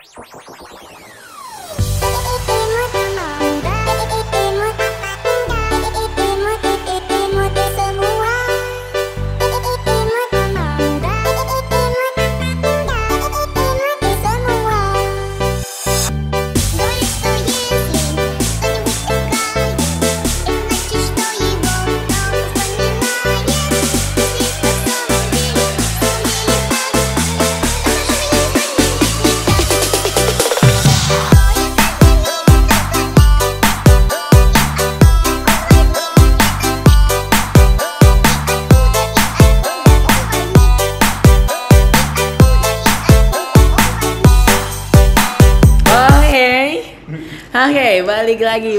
フフフフ。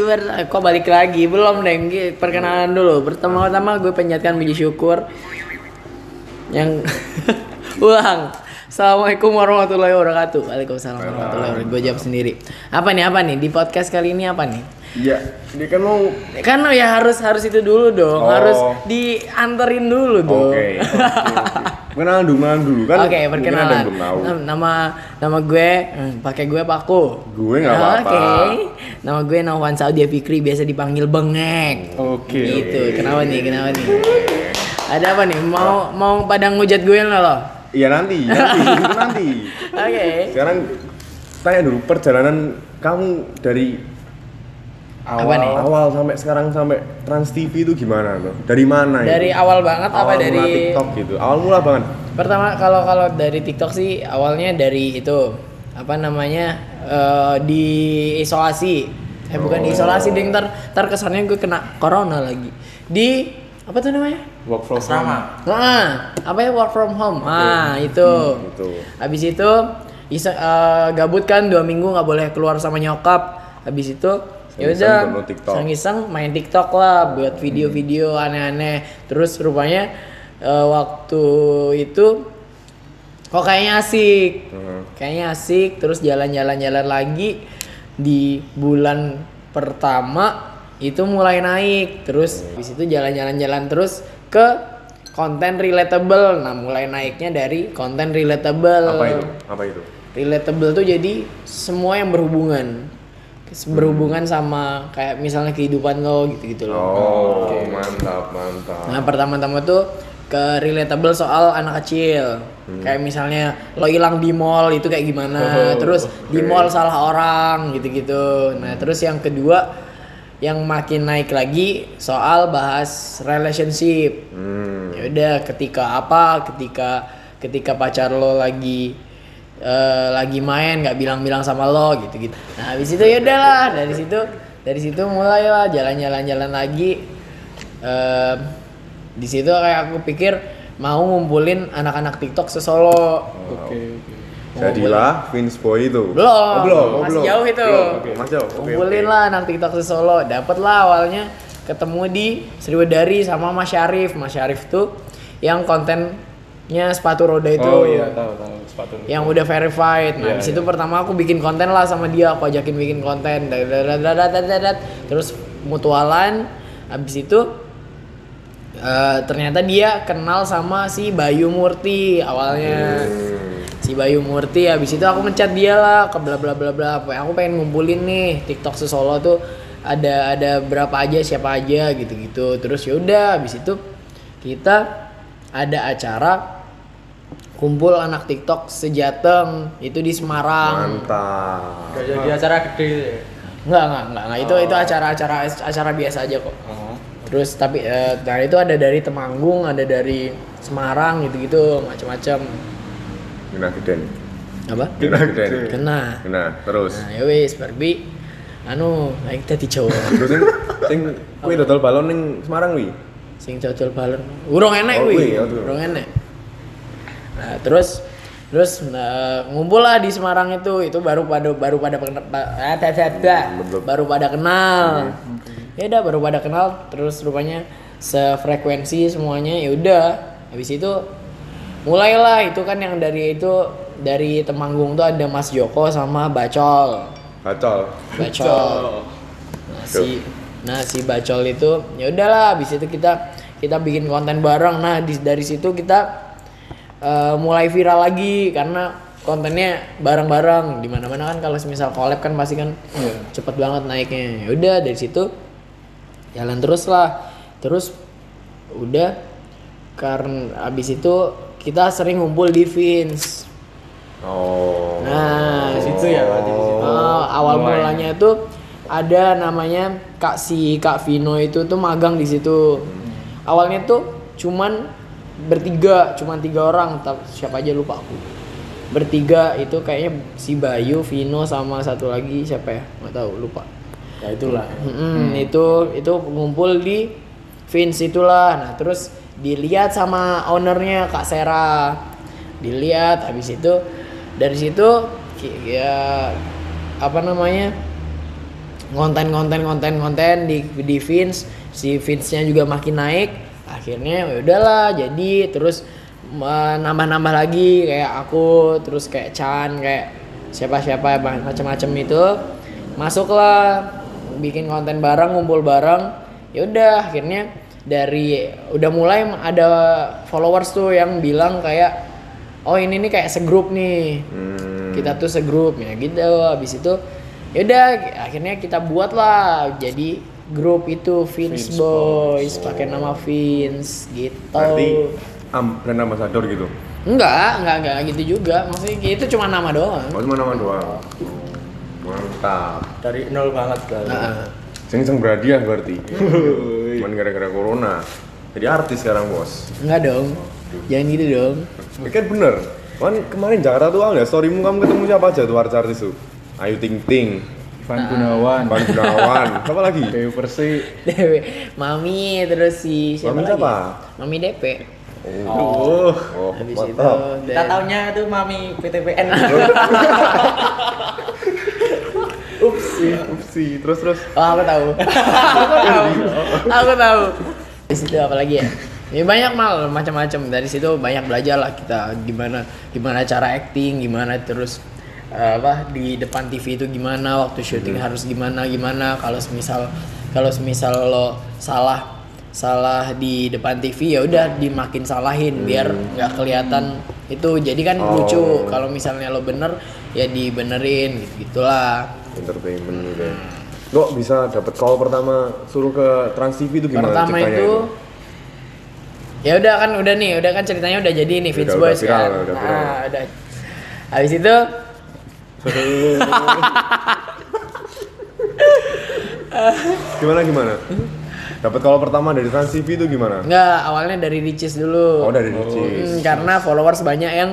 Ber kok balik lagi? Belum deh. Gi- Perkenalan dulu. Pertama-tama gue penjatkan puji syukur yang ulang. Assalamualaikum warahmatullahi wabarakatuh. Waalaikumsalam warahmatullahi wabarakatuh. Gue jawab sendiri. Apa nih? Apa nih? Di podcast kali ini apa nih? Iya, ini kan mau Kan ya harus harus itu dulu dong. Oh. Harus dianterin dulu dong. Oke. oke, oke. Kenalan dulu, kenalan dulu kan. Oke, yang perkenalan. Nama nama gue hmm, pakai gue Paku. Gue nggak apa-apa. Oke. Nama gue Nawan Saudi Fikri biasa dipanggil Bengek. Oke. Gitu. Kenapa nih? Kenapa nih? Ada apa nih? Mau mau pada ngujat gue lo? Iya nanti, nanti, itu nanti. Oke. Sekarang tanya dulu perjalanan kamu dari Apa awal, awal sampai sekarang sampai Trans TV itu gimana? Dari mana Dari itu? awal banget apa awal mula dari TikTok gitu. Awal mula banget. Pertama kalau kalau dari TikTok sih awalnya dari itu apa namanya eh, di isolasi. Eh bukan di Oh. isolasi ding ntar ntar kesannya gue kena corona lagi. Di apa tuh namanya? Work from Asrama. Nah, apa ya work from home? Ah, itu. Hmm, itu. Habis itu isa, eh, gabut kan dua minggu nggak boleh keluar sama nyokap. Habis itu ya udah iseng main TikTok lah buat video-video aneh-aneh. Terus rupanya eh, waktu itu kok kayaknya asik. Heeh. Kayaknya asik terus jalan-jalan-jalan lagi di bulan pertama itu mulai naik terus habis itu jalan-jalan-jalan terus ke konten relatable nah mulai naiknya dari konten relatable Apa itu? Apa itu? relatable tuh jadi semua yang berhubungan berhubungan sama kayak misalnya kehidupan lo gitu-gitu loh Oh, mantap, mantap. Nah pertama-tama tuh ke relatable soal anak kecil. Kayak misalnya lo hilang di mall itu kayak gimana. Oh, terus di oke. mall salah orang gitu-gitu. Nah terus yang kedua yang makin naik lagi soal bahas relationship. Hmm. Ya udah ketika apa? Ketika ketika pacar lo lagi eh, lagi main nggak bilang-bilang sama lo gitu-gitu. Nah habis itu ya udahlah dari situ dari situ mulailah jalan-jalan jalan lagi. Eh, di situ kayak aku pikir mau ngumpulin anak-anak TikTok sesolo. Oke. Oh, Jadilah Vince Boy itu. Belum. Oh, belum. Oh, Masih jauh itu. Belum. Okay. Masih jauh. Okay, okay. lah nanti TikTok di Solo. Dapat lah awalnya ketemu di Sriwedari sama Mas Syarif. Mas Syarif tuh yang kontennya sepatu roda itu. Oh iya, tahu tahu sepatu. Yang udah verified. Nah, yeah, di situ yeah. pertama aku bikin konten lah sama dia, aku ajakin bikin konten. Terus mutualan abis itu uh, ternyata dia kenal sama si Bayu Murti awalnya. Hmm. Si Bayu Murti habis itu aku ngechat dia lah ke bla bla bla bla. Aku pengen ngumpulin nih TikTok sesolo tuh ada ada berapa aja siapa aja gitu-gitu. Terus ya udah habis itu kita ada acara kumpul anak TikTok sejateng itu di Semarang. Mantap. Gak jadi acara gede gitu ya. Enggak, enggak, enggak, enggak. Itu itu acara-acara acara biasa aja kok. Oh. Terus tapi eh, nah itu ada dari Temanggung, ada dari Semarang gitu-gitu, macam-macam. Kena geden. Apa? Kena geden. Kena. Kena terus. Nah, ya wis, Barbie. Anu, naik tadi cowok. Terus sing sing kuwi dodol balon ning Semarang wi. Sing cocol balon. Urung enek Oh, kuwi. kuwi, ya, tuh. Urung enek. Nah, terus terus nah, ngumpul lah di Semarang itu itu baru pada baru pada ah. Belum. baru pada kenal ya udah baru pada kenal terus rupanya sefrekuensi semuanya ya udah habis itu mulailah itu kan yang dari itu dari Temanggung tuh ada Mas Joko sama Bacol. Bacol. Bacol. Nah si nah si Bacol itu ya udahlah habis itu kita kita bikin konten bareng. Nah di, dari situ kita eh, mulai viral lagi karena kontennya bareng-bareng. Di mana-mana kan kalau misal collab kan pasti kan Iya. cepet banget naiknya. Ya udah dari situ jalan terus lah. Terus udah karena abis itu kita sering ngumpul di Vince Oh. nah Di situ ya, berarti di situ. Oh, awal Mulai. mulanya itu ada namanya Kak si Kak Vino itu tuh magang di situ. Awalnya tuh cuman bertiga, cuman tiga orang, tapi siapa aja lupa aku. Bertiga itu kayaknya si Bayu, Vino sama satu lagi siapa ya? Nggak tahu, lupa. Ya itulah. Mm-mm, itu itu ngumpul di Vince itulah. Nah, terus dilihat sama ownernya Kak Sera. Dilihat habis itu dari situ ya apa namanya? konten-konten konten-konten di di Vince, si Vince-nya juga makin naik. Akhirnya ya udahlah jadi terus nambah-nambah lagi kayak aku, terus kayak Chan, kayak siapa-siapa macam-macam itu masuklah bikin konten bareng ngumpul bareng ya udah akhirnya dari udah mulai ada followers tuh yang bilang kayak oh ini nih kayak segrup nih Hmm. kita tuh segrup ya gitu habis itu ya udah akhirnya kita buat lah jadi grup itu Vince, Vince Boys pakai nama Vince gitu Berarti am, brand ambassador gitu. enggak enggak enggak gitu juga maksudnya itu cuma nama doang Oh cuma nama doang. Mantap. Dari nol banget kan. Nah, Sing sing berhadiah berarti. Cuman gara-gara corona. Jadi artis sekarang bos. enggak dong jangan gitu dong Ya kan bener. Kan kemarin Jakarta tuh ya storymu kamu ketemu siapa aja tuh artis-artis tuh? Ayu Ting Ting, Ivan Gunawan. Van Gunawan, siapa lagi? Dewi Persi. Dewe, Mami terus si siapa Mami lagi? siapa? Mami DP Oh, oh habis itu mantap. Kita taunya tuh Mami PTPN. Upsi, upsi. Terus terus. Oh aku tahu. aku tahu. aku tahu. Di situ apa lagi ya? Ya banyak mal macam-macam dari situ banyak belajar lah kita gimana gimana cara acting gimana terus eh, apa di depan TV itu gimana waktu syuting harus gimana gimana kalau semisal kalau semisal lo salah salah di depan TV ya udah dimakin salahin biar nggak kelihatan itu jadi kan Oh. lucu kalau misalnya lo bener ya dibenerin gitu gitulah Entertainment gitu ya. Kok bisa dapat call pertama suruh ke Trans TV itu gimana Pertama ceritanya itu ya udah kan udah nih, udah kan ceritanya udah jadi nih Vince Udah- Boys udah viral, kan. udah viral. Nah, udah. Habis itu Gimana gimana? Dapat call pertama dari Trans TV itu gimana? enggak awalnya dari Ricis dulu. Oh dari Ricis. Hmm, karena followers banyak yang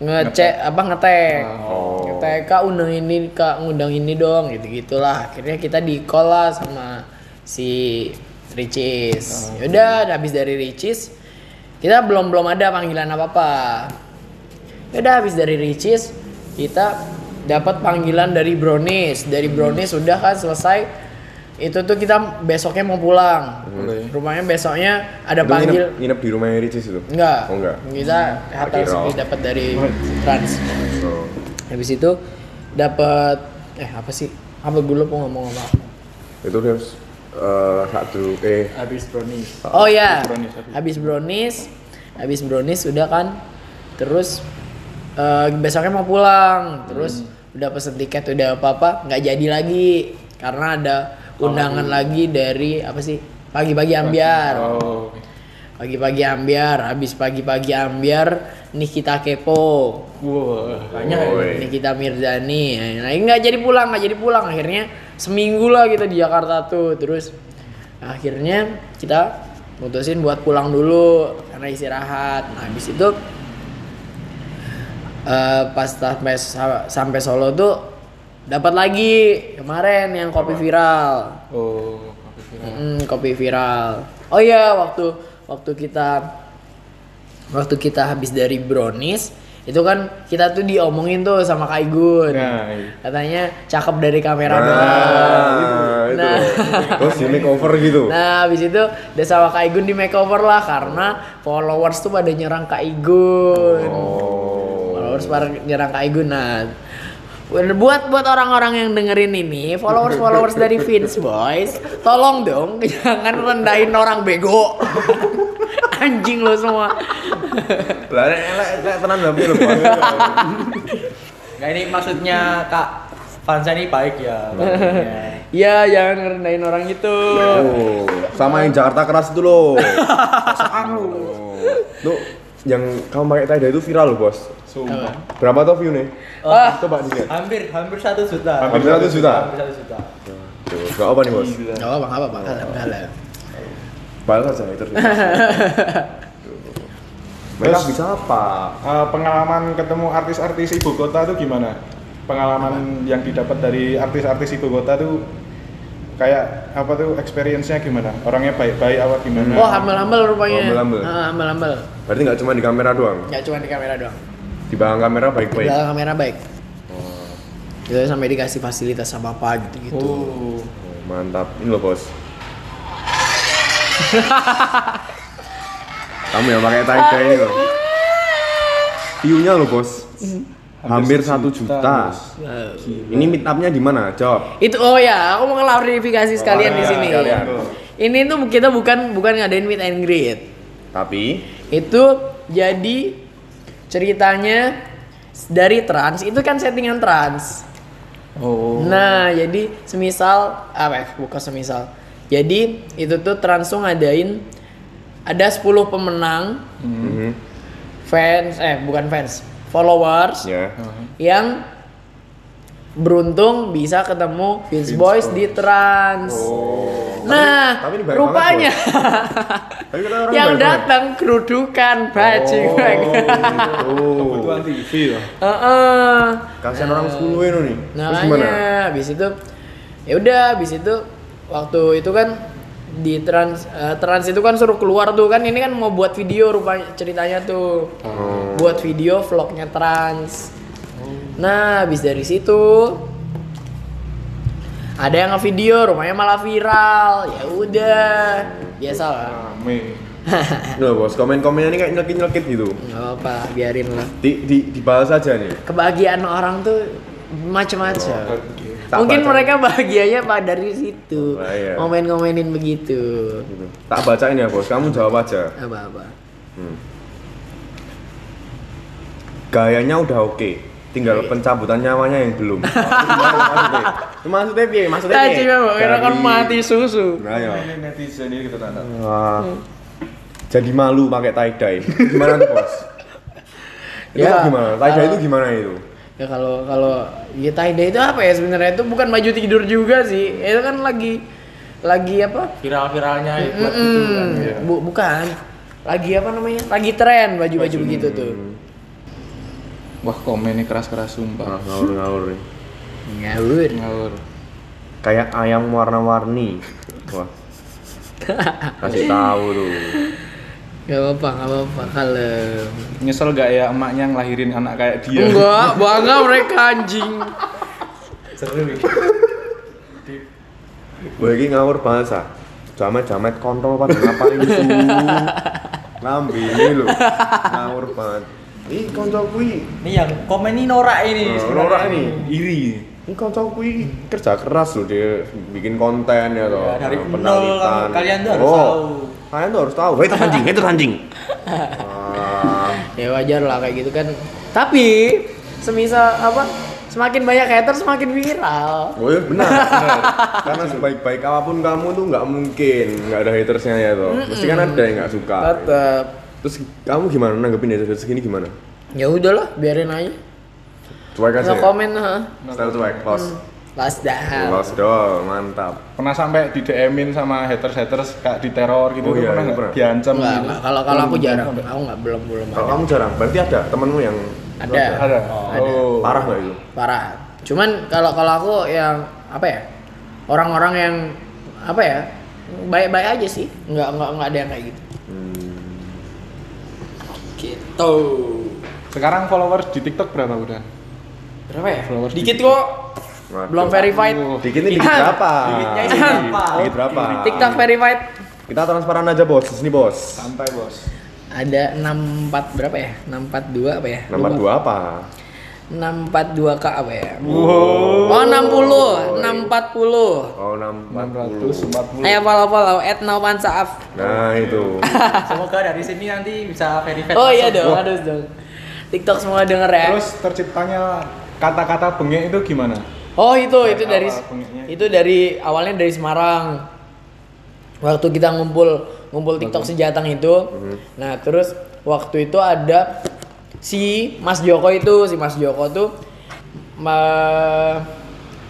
ngecek apa ngetek. Oh. Kak undang ini kak ngundang ini dong gitu gitulah. Akhirnya kita di call lah sama si Ricis. Yaudah habis dari Ricis kita belum belum ada panggilan apa apa. Yaudah habis dari Ricis kita dapat panggilan dari Brownies. Dari Brownies sudah kan selesai. Itu tuh kita besoknya mau pulang. Oke. Rumahnya besoknya ada Itu panggil. nginep, nginep di rumahnya Ricis itu? Enggak. Oh enggak. Kita hotel sendiri dapat dari Trans. Oh. Habis itu dapat eh apa sih? Apa gue lupa ngomong apa? Itu dia eh satu eh Habis brownies. Oh ya, brownies, habis. habis brownies, habis brownies sudah kan, terus eh, besoknya mau pulang, terus Hmm. udah pesen tiket udah apa apa, nggak jadi lagi karena ada undangan lagi dari apa sih pagi-pagi ambiar, Oh. Pagi-pagi ambiar, habis pagi-pagi ambiar nih kita kepo, Wow, banyak ya. Nih kita Mirzani, nah nggak jadi pulang nggak jadi pulang akhirnya seminggu lah kita di Jakarta tuh, terus akhirnya kita mutusin buat pulang dulu karena istirahat, nah habis itu eh, pas sampai sampai Solo tuh dapat lagi kemarin yang kopi viral. Oh, kopi viral. Mm, kopi viral. Oh iya, waktu waktu kita waktu kita habis dari brownies itu kan kita tuh diomongin tuh sama Kak Igun. Nah, iya. Katanya cakep dari kamera nah, doang. itu. Nah. Terus di makeover gitu. Nah, habis itu udah sama Kak Igun di makeover lah karena followers tuh pada nyerang Kak Igun. Oh. Followers pada nyerang Kak Igun. Nah, buat buat orang-orang yang dengerin ini, followers followers dari Vince Boys, tolong dong jangan rendahin orang bego. anjing lo semua. Lah elek elek tenan lho, Bos. Nah ini maksudnya Kak Fansa ini baik ya. maksudnya. Ya jangan ngerendahin orang itu. Oh, sama yang Jakarta keras itu loh. Oh. Tuh, yang kamu pakai tie dye itu viral loh, Bos. Sumpah. Berapa tuh view nih? Wah. Coba dilihat. Hampir hampir satu juta. Hampir satu juta? Hampir satu juta. Tuh, Gak apa nih, Bos? Gak apa apa apa apa. Balas aja itu. Mereka Terus- bisa apa? Eh, pengalaman ketemu artis-artis ibu kota tuh gimana? Pengalaman yang didapat dari artis-artis ibu kota tuh kayak apa tuh experience-nya gimana? Orangnya baik-baik apa gimana? Oh humble-humble rupanya. Oh, humble-humble. Ah, humble-humble. Berarti nggak cuma di kamera doang. Gak cuma di kamera doang. Di belakang kamera Di baik-baik. belakang kamera baik. Gitu sampai dikasih fasilitas sama apa gitu-gitu. Oh. Oh, mantap. Ini loh, Bos. Kamu yang pakai tie dye ini loh. View-nya loh, Bos. Hampir satu juta. Wow. Ini meet up-nya di mana? Jawab. Itu oh ya, aku mau klarifikasi sekalian di iya, sini. sekalian. Ini tuh kita bukan bukan ngadain meet and greet. Tapi Itu jadi ceritanya dari trans itu kan settingan trans. Oh. Nah, jadi semisal apa ya? Bukan semisal. Jadi itu tuh trans tuh ngadain ada 10 pemenang mhm, fans eh bukan fans, followers ya. yang beruntung bisa ketemu Vince Vince Boys Boys. di trans. Nah, Tapi- tapi rupanya Tapi yang datang kerudukan bajingan. Oh, Kebutuhan TV ya. Heeh. Kasihan orang 10 ini nih. Nah, Terus gimana? habis itu ya udah, habis itu waktu itu kan di trans eh, trans itu kan suruh keluar tuh kan ini kan mau buat video rupanya ceritanya tuh. Oh. Buat video vlognya trans. Nah, habis dari situ ada yang ngevideo rumahnya malah viral. Ya udah, biasa lah. Loh, Bos, komen-komennya ini kayak nyelkit-nyelkit gitu. Nggak apa, biarin lah. Di, di dibalas aja nih. Kebahagiaan orang tuh macam-macam. Mungkin baca. mereka bahagianya pak dari situ. Ah, iya. Ngomen-ngomenin begitu. Gitu. Tak bacain ya, Bos. Kamu jawab aja. Apa-apa. Hmm. Gayanya udah oke. Tinggal pencabutan nyawanya yang belum. maksudnya. Maksudnya piye? Maksudnya piye? Tadi memang kira kan mati susu. Nah, ya. Ini netizen ini kita tanda. Wah. Jadi malu pakai tie dye. Gimana tuh, Bos? Itu Ya, gimana? Tie dye itu gimana itu? Ya kalau kalau ya tie dye itu apa ya sebenarnya itu bukan baju tidur juga sih. Itu kan lagi lagi apa? Viral-viralnya buat gitu kan. Mm-mm. Bu- bukan. Lagi apa namanya? Lagi tren baju-baju begitu tuh. Wah, komen ini keras-keras sumpah. Ah, ngawur-ngawur nih. Ngawur. Ngawur. Kayak ayam warna-warni. Wah. Kasih tahu tuh. Gak apa-apa, gak apa-apa kalem. Nyesel gak ya emaknya ngelahirin anak kayak dia? Enggak, bangga mereka anjing. Seru ini. Gue ini ngawur bahasa. Jamet-jamet kontol pada ngapain itu? Lambi ini lho. Ngawur banget. Ih, konco kui. Ini yang komen ini norak ini. Sebenarnya. norak ini. Iri. Ini konco kui kerja keras loh dia bikin konten ya toh. Ya, dari Nah, nol, kalian tuh harus Oh, tahu. Kalian tuh harus tahu. Itu anjing, itu anjing. Ya wajar lah kayak gitu kan. Tapi semisal apa? Semakin banyak hater semakin viral. Oh iya benar, benar. Karena sebaik-baik apa pun kamu tuh nggak mungkin nggak ada hatersnya ya toh. Mesti kan ada yang nggak suka. Tetep. Terus kamu gimana nanggepin haters segini gimana? Ya udahlah, biarin aja. Cuek aja. No ya? komen ha. Style cuek, close. Last dah. Close dong, mantap. Pernah sampai di DM-in sama haters-haters kayak diteror gitu Oh iya, pernah iya, nggak? pernah. Diancam Enggak, gitu. enggak. Kalau kalau aku jarang. Aku enggak belum belum Kalau ada. kamu jarang, berarti ada temenmu yang Ada. Ada. Ada. Oh. parah nggak itu? Parah. Cuman kalau kalau aku yang apa ya? Orang-orang yang apa ya? Baik-baik aja sih. Enggak enggak enggak ada yang kayak gitu. Gitu. Sekarang followers di TikTok berapa udah? Berapa ya? Followers Dikit di- kok. Waduh. Belum verified. Dikit nih dikit berapa? Dikitnya ini berapa? Dikit berapa? TikTok verified. Kita transparan aja bos, di sini bos. Santai bos. Ada 64 berapa ya? 642 apa ya? Nomor Lupa. dua apa? 642K apa ya? Wow. Oh 60, 640. Oh, 640. 640. Ayo follow follow at Novansaaf. Nah, itu. Semoga dari sini nanti bisa verify. Oh iya dong, harus dong. TikTok semua denger ya. Terus terciptanya kata-kata bengek itu gimana? Oh itu itu Dari dari awal bengeknya. itu dari awalnya dari Semarang. Waktu kita ngumpul ngumpul TikTok sejatang itu. Nah terus waktu itu ada si Mas Joko itu si Mas Joko tuh me-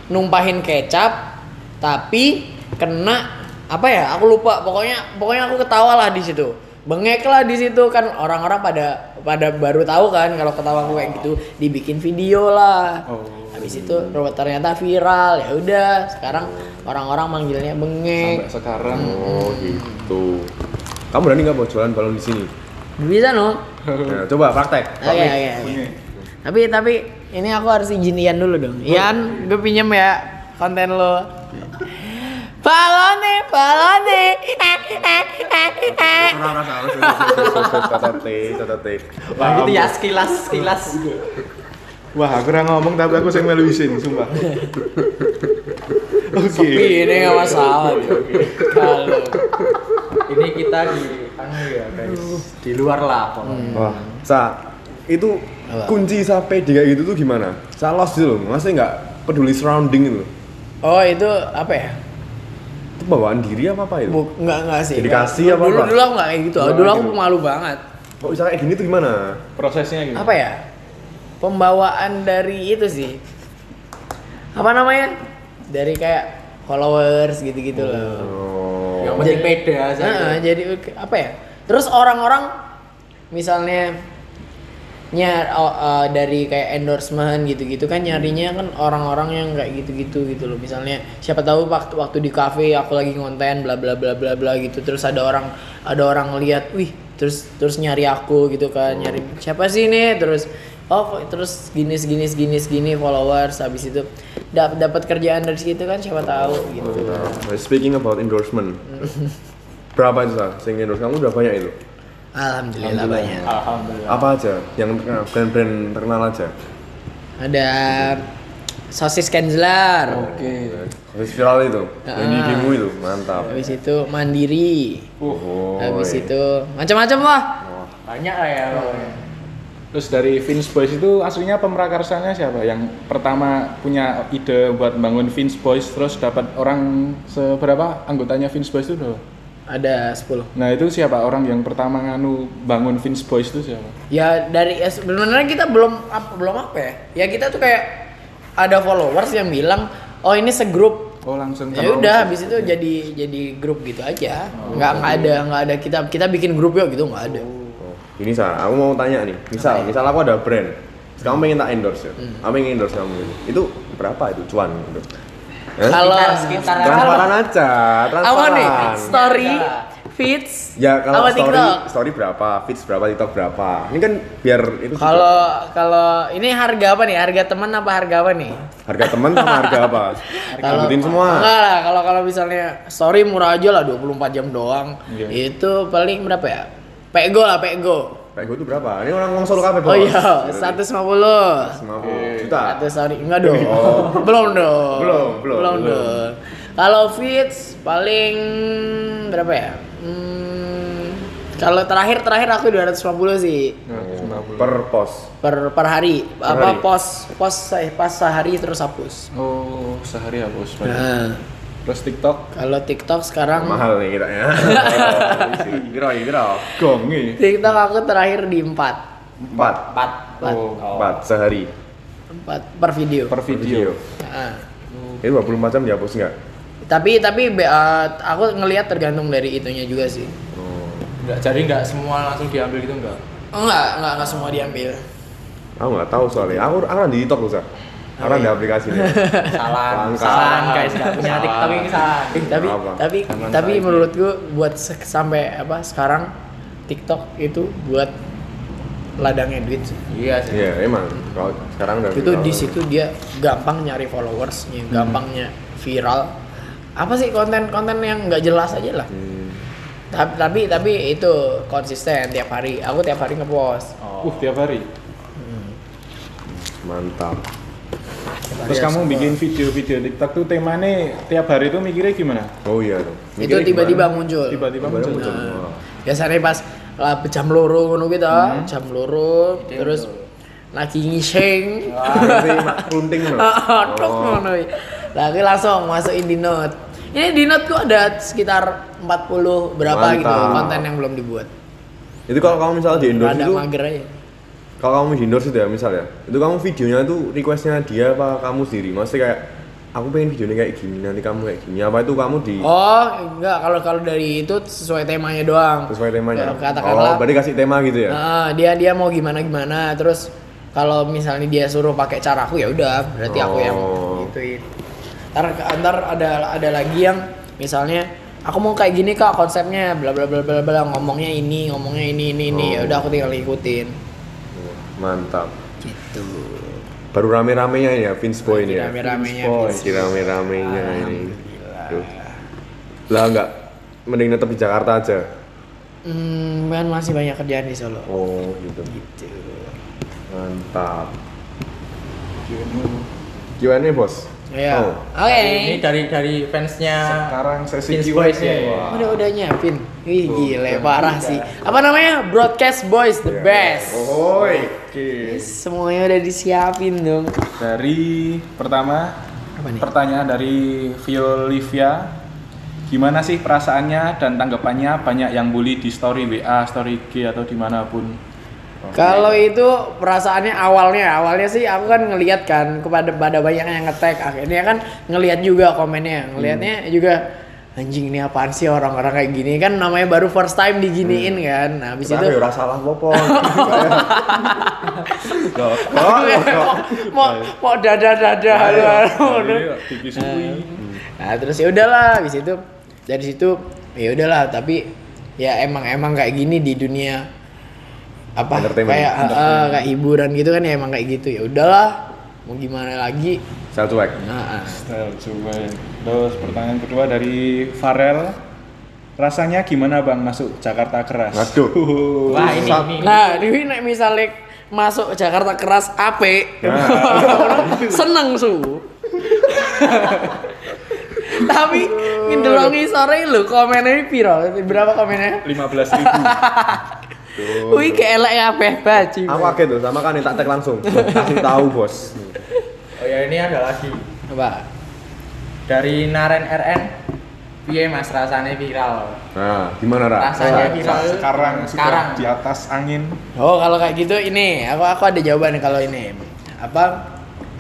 numpahin kecap tapi kena apa ya aku lupa pokoknya pokoknya aku ketawa lah di situ bengek lah di situ kan orang-orang pada pada baru tahu kan kalau ketawa aku kayak gitu dibikin video lah Oh. Habis itu ternyata viral ya udah sekarang orang-orang manggilnya Sampai bengek sekarang. Oh, gitu. Kamu berani nggak mau jualan balon di sini? bisa no Nah, coba praktek. oke oke oke Bengek. tapi tapi ini aku harus izin Ian dulu dong Ian gue pinjem ya konten lo balone balone Catat T, catat T. Wah, gitu ya sekilas sekilas. Wah, aku udah ngomong tapi aku sing melu isin, sumpah. Oke. sepi ini nggak masalah kalau Ini kita di anu ya guys. Di luar lah pokoknya. Wah, sa itu Apa? kunci sampai kayak gitu tuh gimana? Saya lost gitu loh, masih nggak peduli surrounding itu. oh itu apa ya Itu bawaan diri apa apa itu? Buk, enggak enggak sih. Dedikasi Enggak. apa dulu, apa? Dulu aku enggak kayak gitu. Dulu Dulu aku pemalu banget. Kok bisa kayak gini tuh gimana? Prosesnya gitu. Apa ya? Pembawaan dari itu sih. Apa namanya? Dari kayak followers gitu-gitu loh. Oh. Yang penting aja. Nah, jadi apa ya? Terus orang-orang misalnya nya oh, eh, dari kayak endorsement gitu-gitu kan nyarinya kan orang-orang yang kayak gitu-gitu gitu loh misalnya siapa tahu waktu waktu di cafe aku lagi ngonten bla bla bla bla bla gitu terus ada orang ada orang lihat wih terus terus nyari aku gitu kan nyari siapa sih ini terus oh terus gini segini segini segini followers habis itu dap- dapat kerjaan dari situ kan siapa tahu gitu Nah, Speaking about endorsement, berapa itu sa? Sing endorse kamu udah banyak itu? alhamdulillah banyak Alhamdulillah. Apa aja? Yang terkenal- brand-brand terkenal aja? ada sosis Kenzler Oke. Habis viral itu, di Ah. game itu, mantap. habis itu mandiri Oh, habis iya. itu macam-macam lah Banyak lah ya. pokoknya. Terus dari Vince Boys itu aslinya pemrakarsanya siapa? Yang pertama punya ide buat bangun Vince Boys terus dapat orang seberapa anggotanya Vince Boys itu udah? ada 10 Nah itu siapa? Orang yang pertama nganu bangun Vince Boys itu siapa? ya dari ya sebenarnya kita belum apa belum apa ya? Ya kita tuh kayak ada followers yang bilang oh ini segrup. Oh langsung ya udah habis itu jadi jadi grup gitu aja. Nggak nggak ada nggak ada kita kita bikin grup yuk gitu nggak ada. Oh, ini sa, aku mau tanya nih. Misal, misal aku ada brand, terus kamu pengen tak endorse ya, Hmm. aku pengen endorse kamu gitu. Itu berapa itu cuan? Gitu? Hah? kalau sekitar transparan aja, transparan. nih story feeds Ya kalau story, TikTok story berapa, feeds berapa, TikTok berapa. Ini kan biar itu kalau kalau ini harga apa nih harga teman apa harga apa nih harga teman sama harga apa? Sebutin semua. Enggak lah, kalau kalau misalnya story murah aja lah 24 jam doang. Iya. Itu paling berapa ya? Pego lah, pego. Gue tuh berapa? Ini orang ngomong solo kafe bos. Oh iya, 150. 150 juta. Satu story enggak dong. Oh. belum dong. Belum, belum, belum. dong. Kalau feeds paling berapa ya? Hmm, kalau terakhir terakhir aku 250 sih Nah, Per pos. per per hari. Per apa hari. pos pos pas sehari terus hapus. Oh sehari hapus. Nah, Terus TikTok kalau TikTok sekarang Mahal nih kita ya. Kira kira. gongi. TikTok aku terakhir di 4 Empat. Empat. Empat. Oh, Empat sehari. 4 per video. per video. Nah, Ini 24 jam dihapus nggak? tapi tapi eh, aku ngelihat tergantung dari itunya juga sih. Enggak, jadi enggak semua langsung diambil gitu enggak. Oh, enggak, enggak, enggak semua diambil. Aku nggak tahu soalnya. Aku aku di TikTok loh, Sa. Oh, di iya. aplikasinya. Salah, salah guys, enggak punya TikTok ini salah. Eh, tapi Apa? tapi tapi saiki. menurutku buat se- sampai apa sekarang TikTok itu buat ladangnya duit sih. Iya sih. Iya, emang. Kalau sekarang udah itu di situ dia gampang nyari followersnya, gampangnya viral. Apa sih konten-konten yang nggak jelas aja lah. Hmm. Tapi, tapi tapi itu konsisten tiap hari. Aku tiap hari ngepost. Oh. Uh tiap hari. Mantap. Terus kamu bikin video-video TikTok tuh temanya tiap hari tuh mikirnya gimana? Oh iya tuh. itu tiba-tiba muncul Tiba-tiba Tiba-tiba muncul. muncul. Nah, Wah. biasanya pas lah jam loro ngono gitu jam loro terus lagi ngising mak klunting loh. Tok ngono. Lagi langsung masukin di note. Ini di note tuh ada sekitar 40 berapa Mantap. gitu konten yang belum dibuat. Itu kalau kamu misalnya di endorse Ada itu, mager aja. Kalau kamu endorse itu ya misalnya, itu kamu videonya itu requestnya dia apa kamu sendiri? Maksudnya kayak aku pengen videonya kayak gini, nanti kamu kayak gini. Apa itu kamu di Oh, enggak kalau kalau dari itu sesuai temanya doang. sesuai temanya? Ya, Katakanlah Oh, berarti kasih tema gitu ya? Nah, dia dia mau gimana gimana terus kalau misalnya dia suruh pakai caraku ya udah berarti aku yang Oh. gituin. Ntar, ntar ada ada lagi yang misalnya aku mau kayak gini kak konsepnya bla bla bla bla bla ngomongnya ini ngomongnya ini ini ini ya Oh. udah aku tinggal ikutin Mantap. gitu. Baru rame-ramenya ya Vince Boy ini ya. Rame-ramenya Boy. Vince. Lagi rame-ramenya ini. Lah enggak mending tetap di Jakarta aja. Hmm, kan masih banyak kerjaan di Solo. Oh, gitu. Gitu. Mantap. Gimana bos? Ya. Oh. Oke. Ini dari dari fansnya Sekarang sesi Vince Q&A. Ya. Udah udah nyiapin. Wih gile parah sih. Apa namanya? Broadcast Boys the best. Oh, Oke. Semuanya udah disiapin dong. Dari pertama Apa nih? pertanyaan dari Violivia. Gimana sih perasaannya dan tanggapannya banyak yang bully di story WA, story G atau di mana pun? Kalau itu perasaannya awalnya, awalnya sih aku kan ngelihat kan kepada pada banyak yang nge-tag akhirnya kan ngelihat juga komennya, ngelihatnya juga anjing ini apaan sih orang-orang kayak gini? Kan namanya baru first time diginiin kan. Nah, habis itu ora salah apa Loh, Aku ya, mau mau dada dada halo halo. Iya, dipisui. Nah, terus ya udahlah habis itu dari situ ya udahlah tapi ya emang emang kayak gini di dunia apa kayak eh, kayak hiburan gitu kan ya emang kayak gitu. Ya udahlah mau gimana lagi Saya cuek. nah ah. Style cuek. Terus pertanyaan kedua dari Farel. Rasanya gimana bang masuk Jakarta keras? Aduh. Wah ini ini. nah ini nek misalnya masuk Jakarta keras ape seneng su tapi ngedelongi sore lu komennya piro berapa komennya 15 ribu. Wih kayak elek apa baci Aku kaget tuh, sama kan tak tag langsung. Kasih tahu bos. Ya ini ada lagi apa dari Naren RN. Piye Mas rasanya viral? Nah, gimana Ra? Rasanya viral. Sekarang Sekarang. di atas angin. Oh kalau kayak gitu ini aku aku ada jawaban kalau ini apa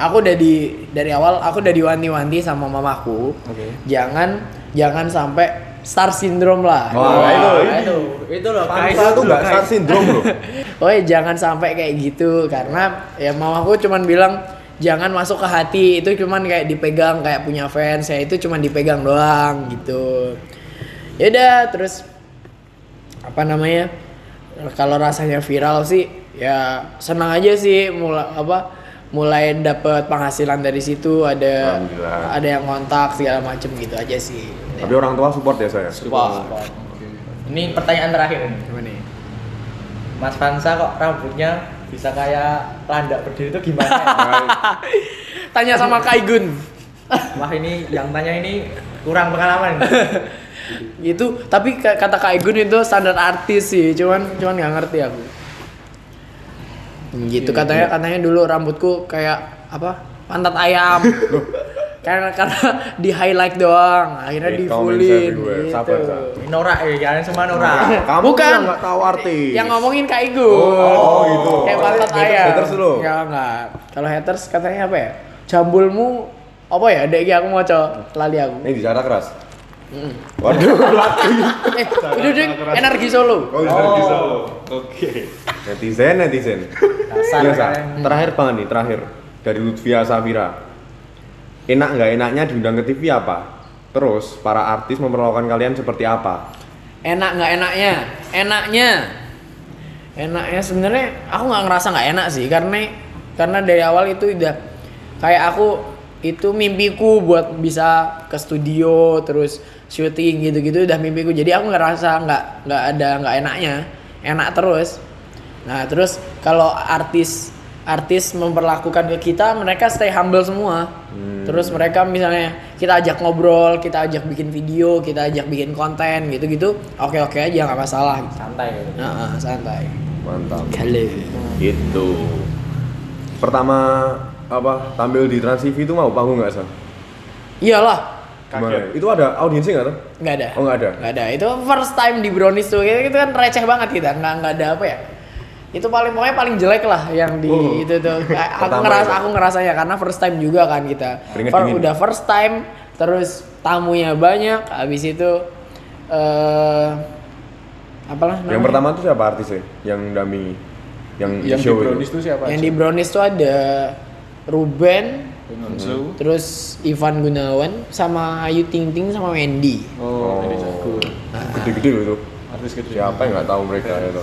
aku udah di dari awal aku udah diwanti-wanti sama mamaku Oke. jangan jangan sampai star syndrome lah Wah, itu. Nah, itu itu loh. Pansa tuh nggak star syndrome loh. Oh jangan sampai kayak gitu karena ya mamaku cuman bilang jangan masuk ke hati itu cuman kayak dipegang kayak punya fans ya itu cuman dipegang doang gitu. Ya udah terus apa namanya kalau rasanya viral sih ya senang aja sih mulai apa mulai dapat penghasilan dari situ ada ada yang kontak segala macem gitu aja sih. Tapi orang tua support ya saya. Wah, Ini pertanyaan terakhir nih? Mas Fansa kok rambutnya bisa kayak landak berdiri itu gimana? Tanya sama Kaigun. Wah ini yang tanya ini kurang pengalaman. itu tapi ka- kata Kak Igun itu standar artis sih cuman cuman nggak ngerti aku gitu katanya katanya dulu rambutku kayak apa pantat ayam karena karena di highlight doang akhirnya di fullin gitu. Sabar, Sa. Norak ya, kalian semua norak. Kamu Bukan. yang nggak tahu artis. yang ngomongin Kak Igun Oh, gitu. kayak pantat Haters- ayam haters dulu. ya enggak kalau haters katanya apa ya jambulmu apa ya dek aku mau cok lali aku Ini di cara keras. Mm. Waduh, eh udah deh energi solo Oh, Oh, Solo. Oke. netizen netizen. Dasar Sa. kalian. Terakhir banget nih, terakhir dari Lutfia Safira. Enak nggak enaknya diundang ke TV apa? Terus para artis memperlakukan kalian seperti apa? enak nggak enaknya? Enaknya. Enaknya sebenarnya aku nggak ngerasa nggak enak sih karena karena dari awal itu udah kayak aku itu mimpiku buat bisa ke studio terus syuting gitu-gitu udah mimpiku. Jadi aku ngerasa nggak nggak ada nggak enaknya. Enak terus. Nah terus kalau artis artis memperlakukan ke kita mereka stay humble semua terus mereka misalnya kita ajak ngobrol kita ajak bikin video kita ajak bikin konten gitu-gitu oke oke aja nggak masalah gitu. santai gitu. Nah, santai Mantap. kalau Gitu. Pertama apa tampil di Trans TV itu mau panggung nggak sih? iyalah Gimana? Itu ada audiensnya nggak tuh? nggak ada Oh nggak ada. nggak ada itu first time di brownies tuh itu kan receh banget kita nggak nggak ada apa ya itu paling pokoknya paling jelek lah yang di Oh. itu tuh aku ngerasa itu. aku ngerasanya karena first time juga kan kita Keringet udah first time terus tamunya banyak habis itu eh apalah Yang pertama tuh siapa artisnya? Yang Dami yang, Yang di show Brownies itu. itu siapa? yang di brownies tuh ada Ruben Bengonzo. terus Ivan Gunawan sama Ayu Ting Ting sama Wendy Oh, jago. Gede-gede loh itu. Artis gede. Siapa yang nggak tahu mereka itu?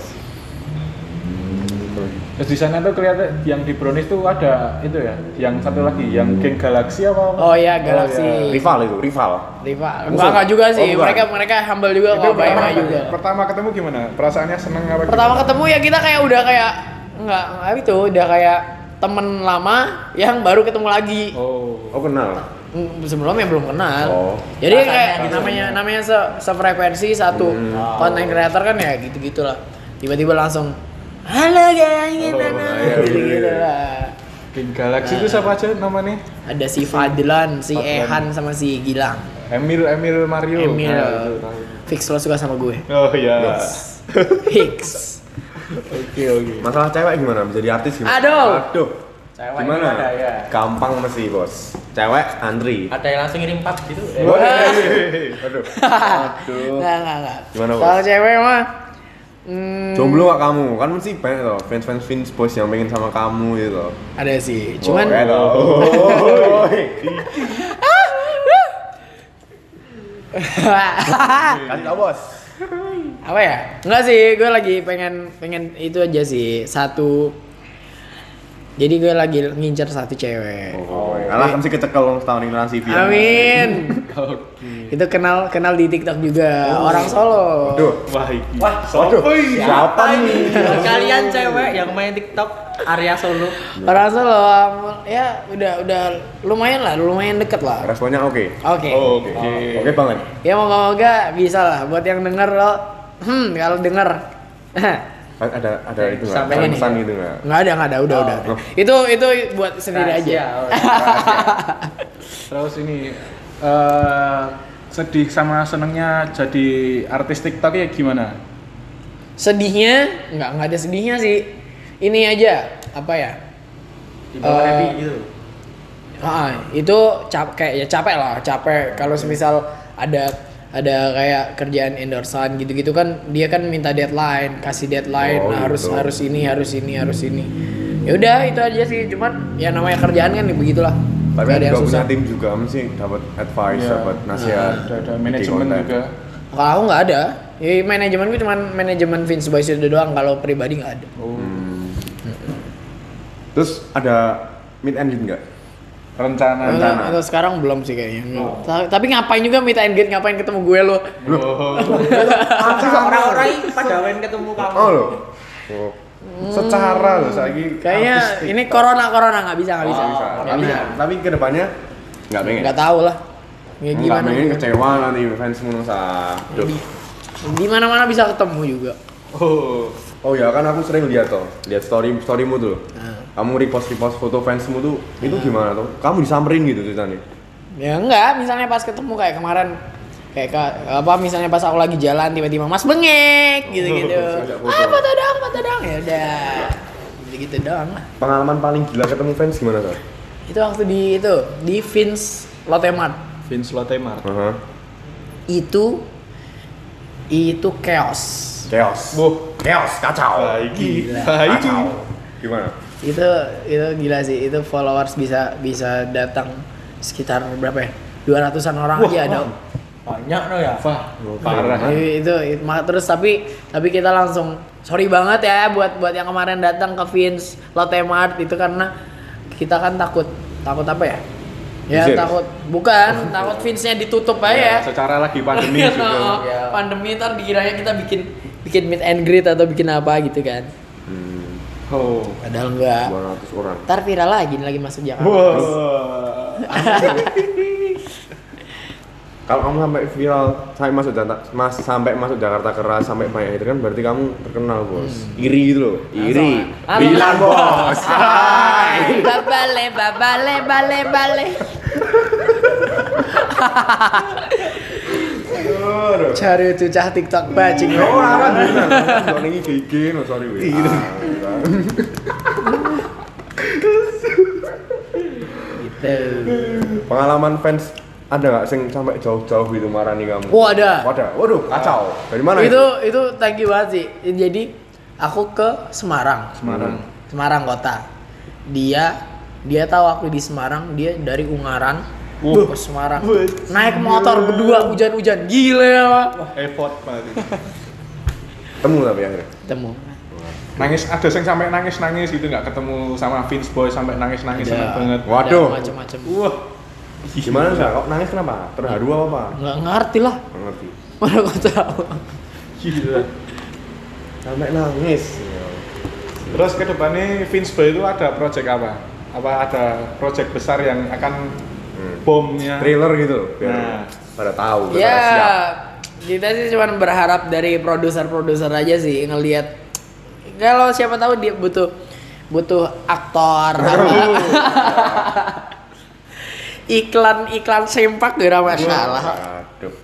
Terus di sana tuh kelihatan yang di Brownies tuh ada itu ya, yang satu lagi, yang Geng Galaxy apa? oh ya Galaxy iya. Rival itu, rival. Rival. Enggak, enggak juga sih. Oh, bukan. mereka mereka humble juga Itu kok, pertama, baik juga. pertama ketemu gimana? Perasaannya seneng apa? Pertama gimana? ketemu ya kita kayak udah kayak enggak, enggak itu udah kayak temen lama yang baru ketemu lagi. Oh. Oh kenal. Mm, Sebelumnya belum kenal. Oh. Jadi Rasanya kayak gitu. namanya namanya se sefrekuensi satu content creator kan ya gitu-gitulah. Tiba-tiba langsung Halo guys, gitu Oh, iya, gitu iya. lah. Geng Galaxy itu siapa aja namanya? Ada si Fadlan, si Fadlan. Ehan sama si Gilang. Emil Emil Mario. Emil. Nah, tahu. Fix lo suka sama gue. Oh iya. Hicks. Oke oke. Masalah cewek gimana? Bisa jadi artis gimana? Aduh. Aduh. Cewek Gimana? ada ya. Gampang mesti bos. Cewek antri. Ada yang langsung ngirim pap gitu. Eh, Woi. Aduh. Aduh. Enggak. Gimana, Bos? Kalau cewek mah hmm, Jomblo gak kamu? Kan mesti banyak loh fans-fans Vince Boys yang pengen sama kamu gitu loh. ada sih. Cuman Oh. Kasih tau bos. apa ya? Enggak sih, gue lagi pengen pengen itu aja sih. Satu jadi gue lagi ngincer satu cewek. Oh, kalah kan sih kecekel loh setahun ini TV. Amin. Oke. itu kenal kenal di TikTok juga. Orang Solo. Aduh. Wah iki. Wah, Waduh. Siapa nih? Kalian cewek yang main TikTok area Solo. Orang Solo ya udah udah lumayan lah, lumayan deket lah. Responnya oke. Oke. Oh, Oke. Oke banget. Ya moga-moga bisa lah buat yang denger lo. Hmm, kalau denger. Ada ada itu nggak? Sampai ini. Pesan gitu nggak? Nggak ada, nggak ada, udah, Oh. udah. Itu itu buat sendiri Rahasia, aja. oh, Terus ini eh sedih sama senengnya jadi artis TikTok ya gimana? Sedihnya nggak nggak ada sedihnya sih. Ini aja apa ya? Di bawah Eh, happy gitu. Ah, itu cap kayak ya capek lah, capek kalau semisal ada ada kayak kerjaan endorsean gitu-gitu kan dia kan minta deadline, kasih deadline Oh, nah, harus gitu. harus ini, harus ini, harus ini. Ya udah itu aja sih, cuman ya namanya kerjaan kan ya begitulah. Tapi ada yang juga punya susah. tim juga mesti dapat advice, Iya. dapat nasihat. Ada ada bikin manajemen juga. Kalau aku nggak ada. Ya, manajemen gue cuman manajemen Vince Boys itu doang. Kalau pribadi nggak ada. Oh. Hmm. Terus ada meet and nggak? Rencana. Itu, Rencana. itu sekarang belum sih kayaknya. Ta- Tapi ngapain juga and greet, ngapain ketemu gue lo? Oh. Orang-orang pada main ketemu kamu. Oh loh. Oh. Secara loh saya Kayaknya ini corona corona nggak bisa nggak bisa. Oh, Bisa. Nggak Tapi, bisa. tapi ke depannya nggak pengen. Nggak tahu lah. Ya Nggak gimana? pengen juga. kecewa nanti fans semua sa. Duh. Di mana mana bisa ketemu juga. Oh. Oh ya kan aku sering lihat tuh, lihat story storymu tuh. Nah. Kamu repost repost foto fansmu tuh, itu gimana tuh? Kamu disamperin gitu ceritanya? Ya enggak, misalnya pas ketemu kayak kemarin kayak ka- apa misalnya pas aku lagi jalan tiba-tiba Mas bengek gitu-gitu. Ajak foto. ah, foto dong, foto dong. Ya udah. Gitu-gitu doang lah. Pengalaman paling gila ketemu fans gimana tuh? Itu waktu di itu di Vince Lotte Mart. Vince Lotemar. Aha. Itu itu chaos. Chaos. Boh. Chaos, kacau. Baik. Kacau. Gimana? Itu itu gila sih. Itu followers bisa bisa datang sekitar berapa ya? 200-an orang Wah, aja ada. Banyak no ya. Wah, parah. Itu, itu ma- terus tapi tapi kita langsung sorry banget ya buat buat yang kemarin datang ke Vince Lotte Mart itu karena kita kan takut takut apa ya? Ya Diusir? takut bukan takut Vince-nya ditutup aja Ya, ya. secara lagi pandemi Iya, juga. Pandemi ntar dikiranya kita bikin bikin meet and greet atau bikin apa gitu kan. Hmm. Oh. Padahal enggak. 200 orang. Ntar viral lagi lagi masuk Jakarta. Wah. Kalau kamu sampai viral, sampai masuk Jakarta, mas sampai masuk Jakarta keras, sampai banyak itu kan berarti kamu terkenal bos. Iri gitu loh, iri. Bilang bos. Babale, babale, bale, bale. Tuh cah TikTok bajing. Oh, orang benar. Kok ning IG no sorry weh. Iya. Ah, Gitu. Pengalaman fans ada nggak sing sampai jauh-jauh gitu marani kamu? Oh, ada. Waduh, waduh, kacau. Dari mana itu itu thank you banget sih. Jadi aku ke Semarang. Semarang. Semarang kota. Dia dia tahu aku di Semarang, dia dari Ungaran Uh. ke Semarang. Naik motor berdua hujan-hujan. Gila ya, Pak. Effort banget. Temu tapi akhirnya. Ketemu. Nangis ada yang sampai nangis-nangis gitu nggak ketemu sama Vince Boy sampai nangis-nangis seneng banget. Waduh. Macam-macam. Wah. Gimana sih? Kok nangis kenapa? Terharu apa apa? Nggak ngerti lah. Nggak ngerti. Mana kau tahu. Gila. Sampai nangis. Terus ke depannya Vince Boy itu ada project apa? Apa ada project besar yang akan Hmm. bomnya? Thriller gitu biar Nah. pada tahu, Ya, siap. kita sih cuma berharap dari produser-produser aja sih ngelihat kalau siapa tahu dia butuh butuh aktor apa. iklan iklan sempak gak ada masalah Aduh.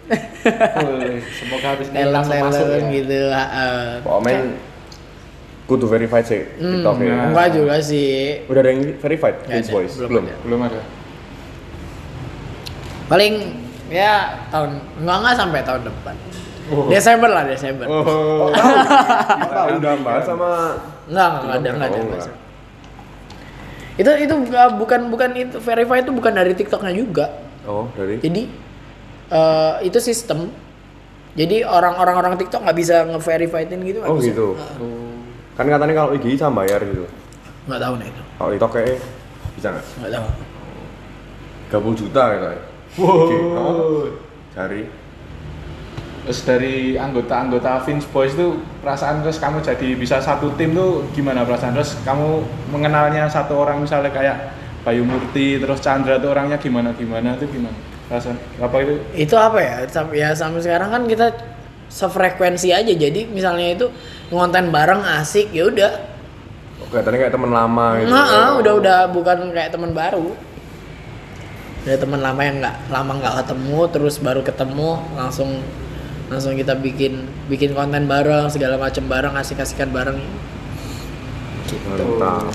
Semoga habis ini langsung masuk ya. gitu heeh. Pokoknya kudu verified sih Hmm, TikTok ya. enggak juga sih Udah ada yang verified ada, Boys? belum Belum. ada. Belum ada. Paling ya tahun enggak enggak sampai tahun depan Oh. Desember lah Desember Oh. Apa udah bahas sama enggak enggak ada enggak ada Oh, Mas. itu itu uh, bukan bukan itu verify itu bukan dari TikToknya juga Oh, dari Jadi eh, itu sistem. Jadi orang-orang orang TikTok nggak bisa nge-verifyin gitu. nggak Oh bisa. gitu. Kan katanya kalau IG sama bayar gitu. Nggak tahu nih itu. Kalau TikTok kayak bisa nggak? Nggak tahu. 30 juta katanya. Wow. Oh, cari. Terus dari anggota-anggota Vince Boys itu perasaan terus kamu jadi bisa satu tim tuh gimana perasaan terus kamu mengenalnya satu orang misalnya kayak Bayu Murti terus Chandra tuh orangnya gimana gimana tuh gimana perasaan apa itu Itu apa ya? Ya sampai sekarang kan kita sefrekuensi aja. Jadi misalnya itu ngonten bareng asik ya udah. Oh, kelihatannya kayak teman lama gitu. Nah, ah, udah udah bukan kayak teman baru. Udah teman lama yang nggak lama nggak ketemu terus baru ketemu langsung langsung kita bikin bikin konten bareng segala macam bareng asik-asikan bareng Mantap.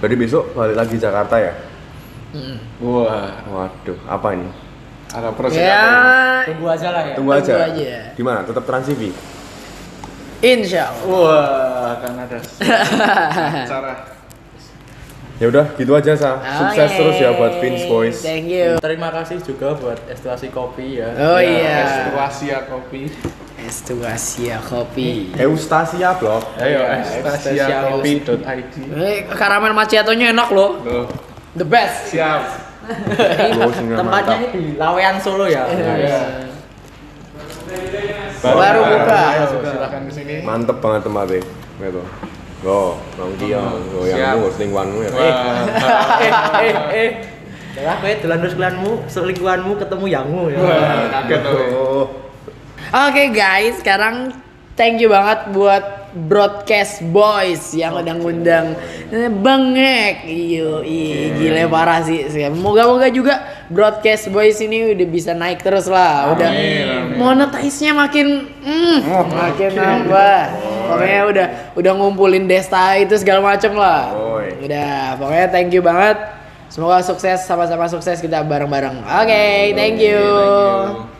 Jadi besok balik lagi Jakarta ya? Mm. wah Waduh, apa ini? ada proses ya apa Tunggu aja lah ya. Tunggu Tunggu aja. aja. Gimana? Tetap Trans TV? insya Allah wah kan ada cara Ya udah, gitu aja sa. Sukses Oke. terus ya buat Vince Boys. thank you Terima kasih juga buat Estuasi Kopi ya. oh iya Estuasia kopi Estuasia kopi Eustasia blog. ayo Estuasia estasiakopi.id eh karamel macchiato-nya enak loh Loh, the best siap Tempatnya ini di Lawean Solo ya. Iya. Baru, Baru buka. ayo silakan ke sini Mantep banget tempatnya. Gitu. Go, Bang Kia, go yang Siap. lu selingkuhanmu ya. Eh, eh, eh. Lah kowe dolan selingkuhanmu, selingkuhanmu ketemu yangmu ya. Kaget tuh. Oke guys, sekarang thank you banget buat broadcast boys yang udah ngundang eh, bengek. Iyo, i, gile parah sih. Moga-moga juga broadcast boys ini udah bisa naik terus lah. Udah Amin, amin. monetize-nya makin mm, makin nambah. Pokoknya udah udah ngumpulin desta itu segala macem lah. Oi. Udah, pokoknya thank you banget. Semoga sukses sama-sama sukses kita bareng-bareng. Oke, thank you. Thank you.